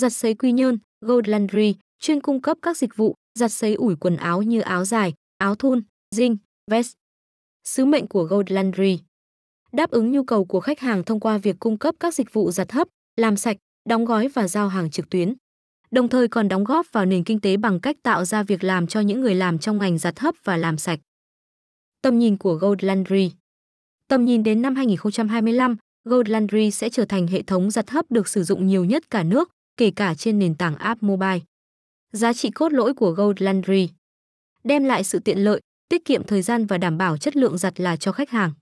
Giặt sấy Quy Nhơn, Gold Laundry chuyên cung cấp các dịch vụ giặt sấy ủi quần áo như áo dài, áo thun, jean, vest. Sứ mệnh của Gold Laundry đáp ứng nhu cầu của khách hàng thông qua việc cung cấp các dịch vụ giặt hấp, làm sạch, đóng gói và giao hàng trực tuyến. Đồng thời còn đóng góp vào nền kinh tế bằng cách tạo ra việc làm cho những người làm trong ngành giặt hấp và làm sạch. Tầm nhìn của Gold Laundry Tầm nhìn đến năm 2025, Gold Laundry sẽ trở thành hệ thống giặt hấp được sử dụng nhiều nhất cả nước, kể cả trên nền tảng app mobile. Giá trị cốt lõi của Gold Laundry đem lại sự tiện lợi, tiết kiệm thời gian và đảm bảo chất lượng giặt là cho khách hàng.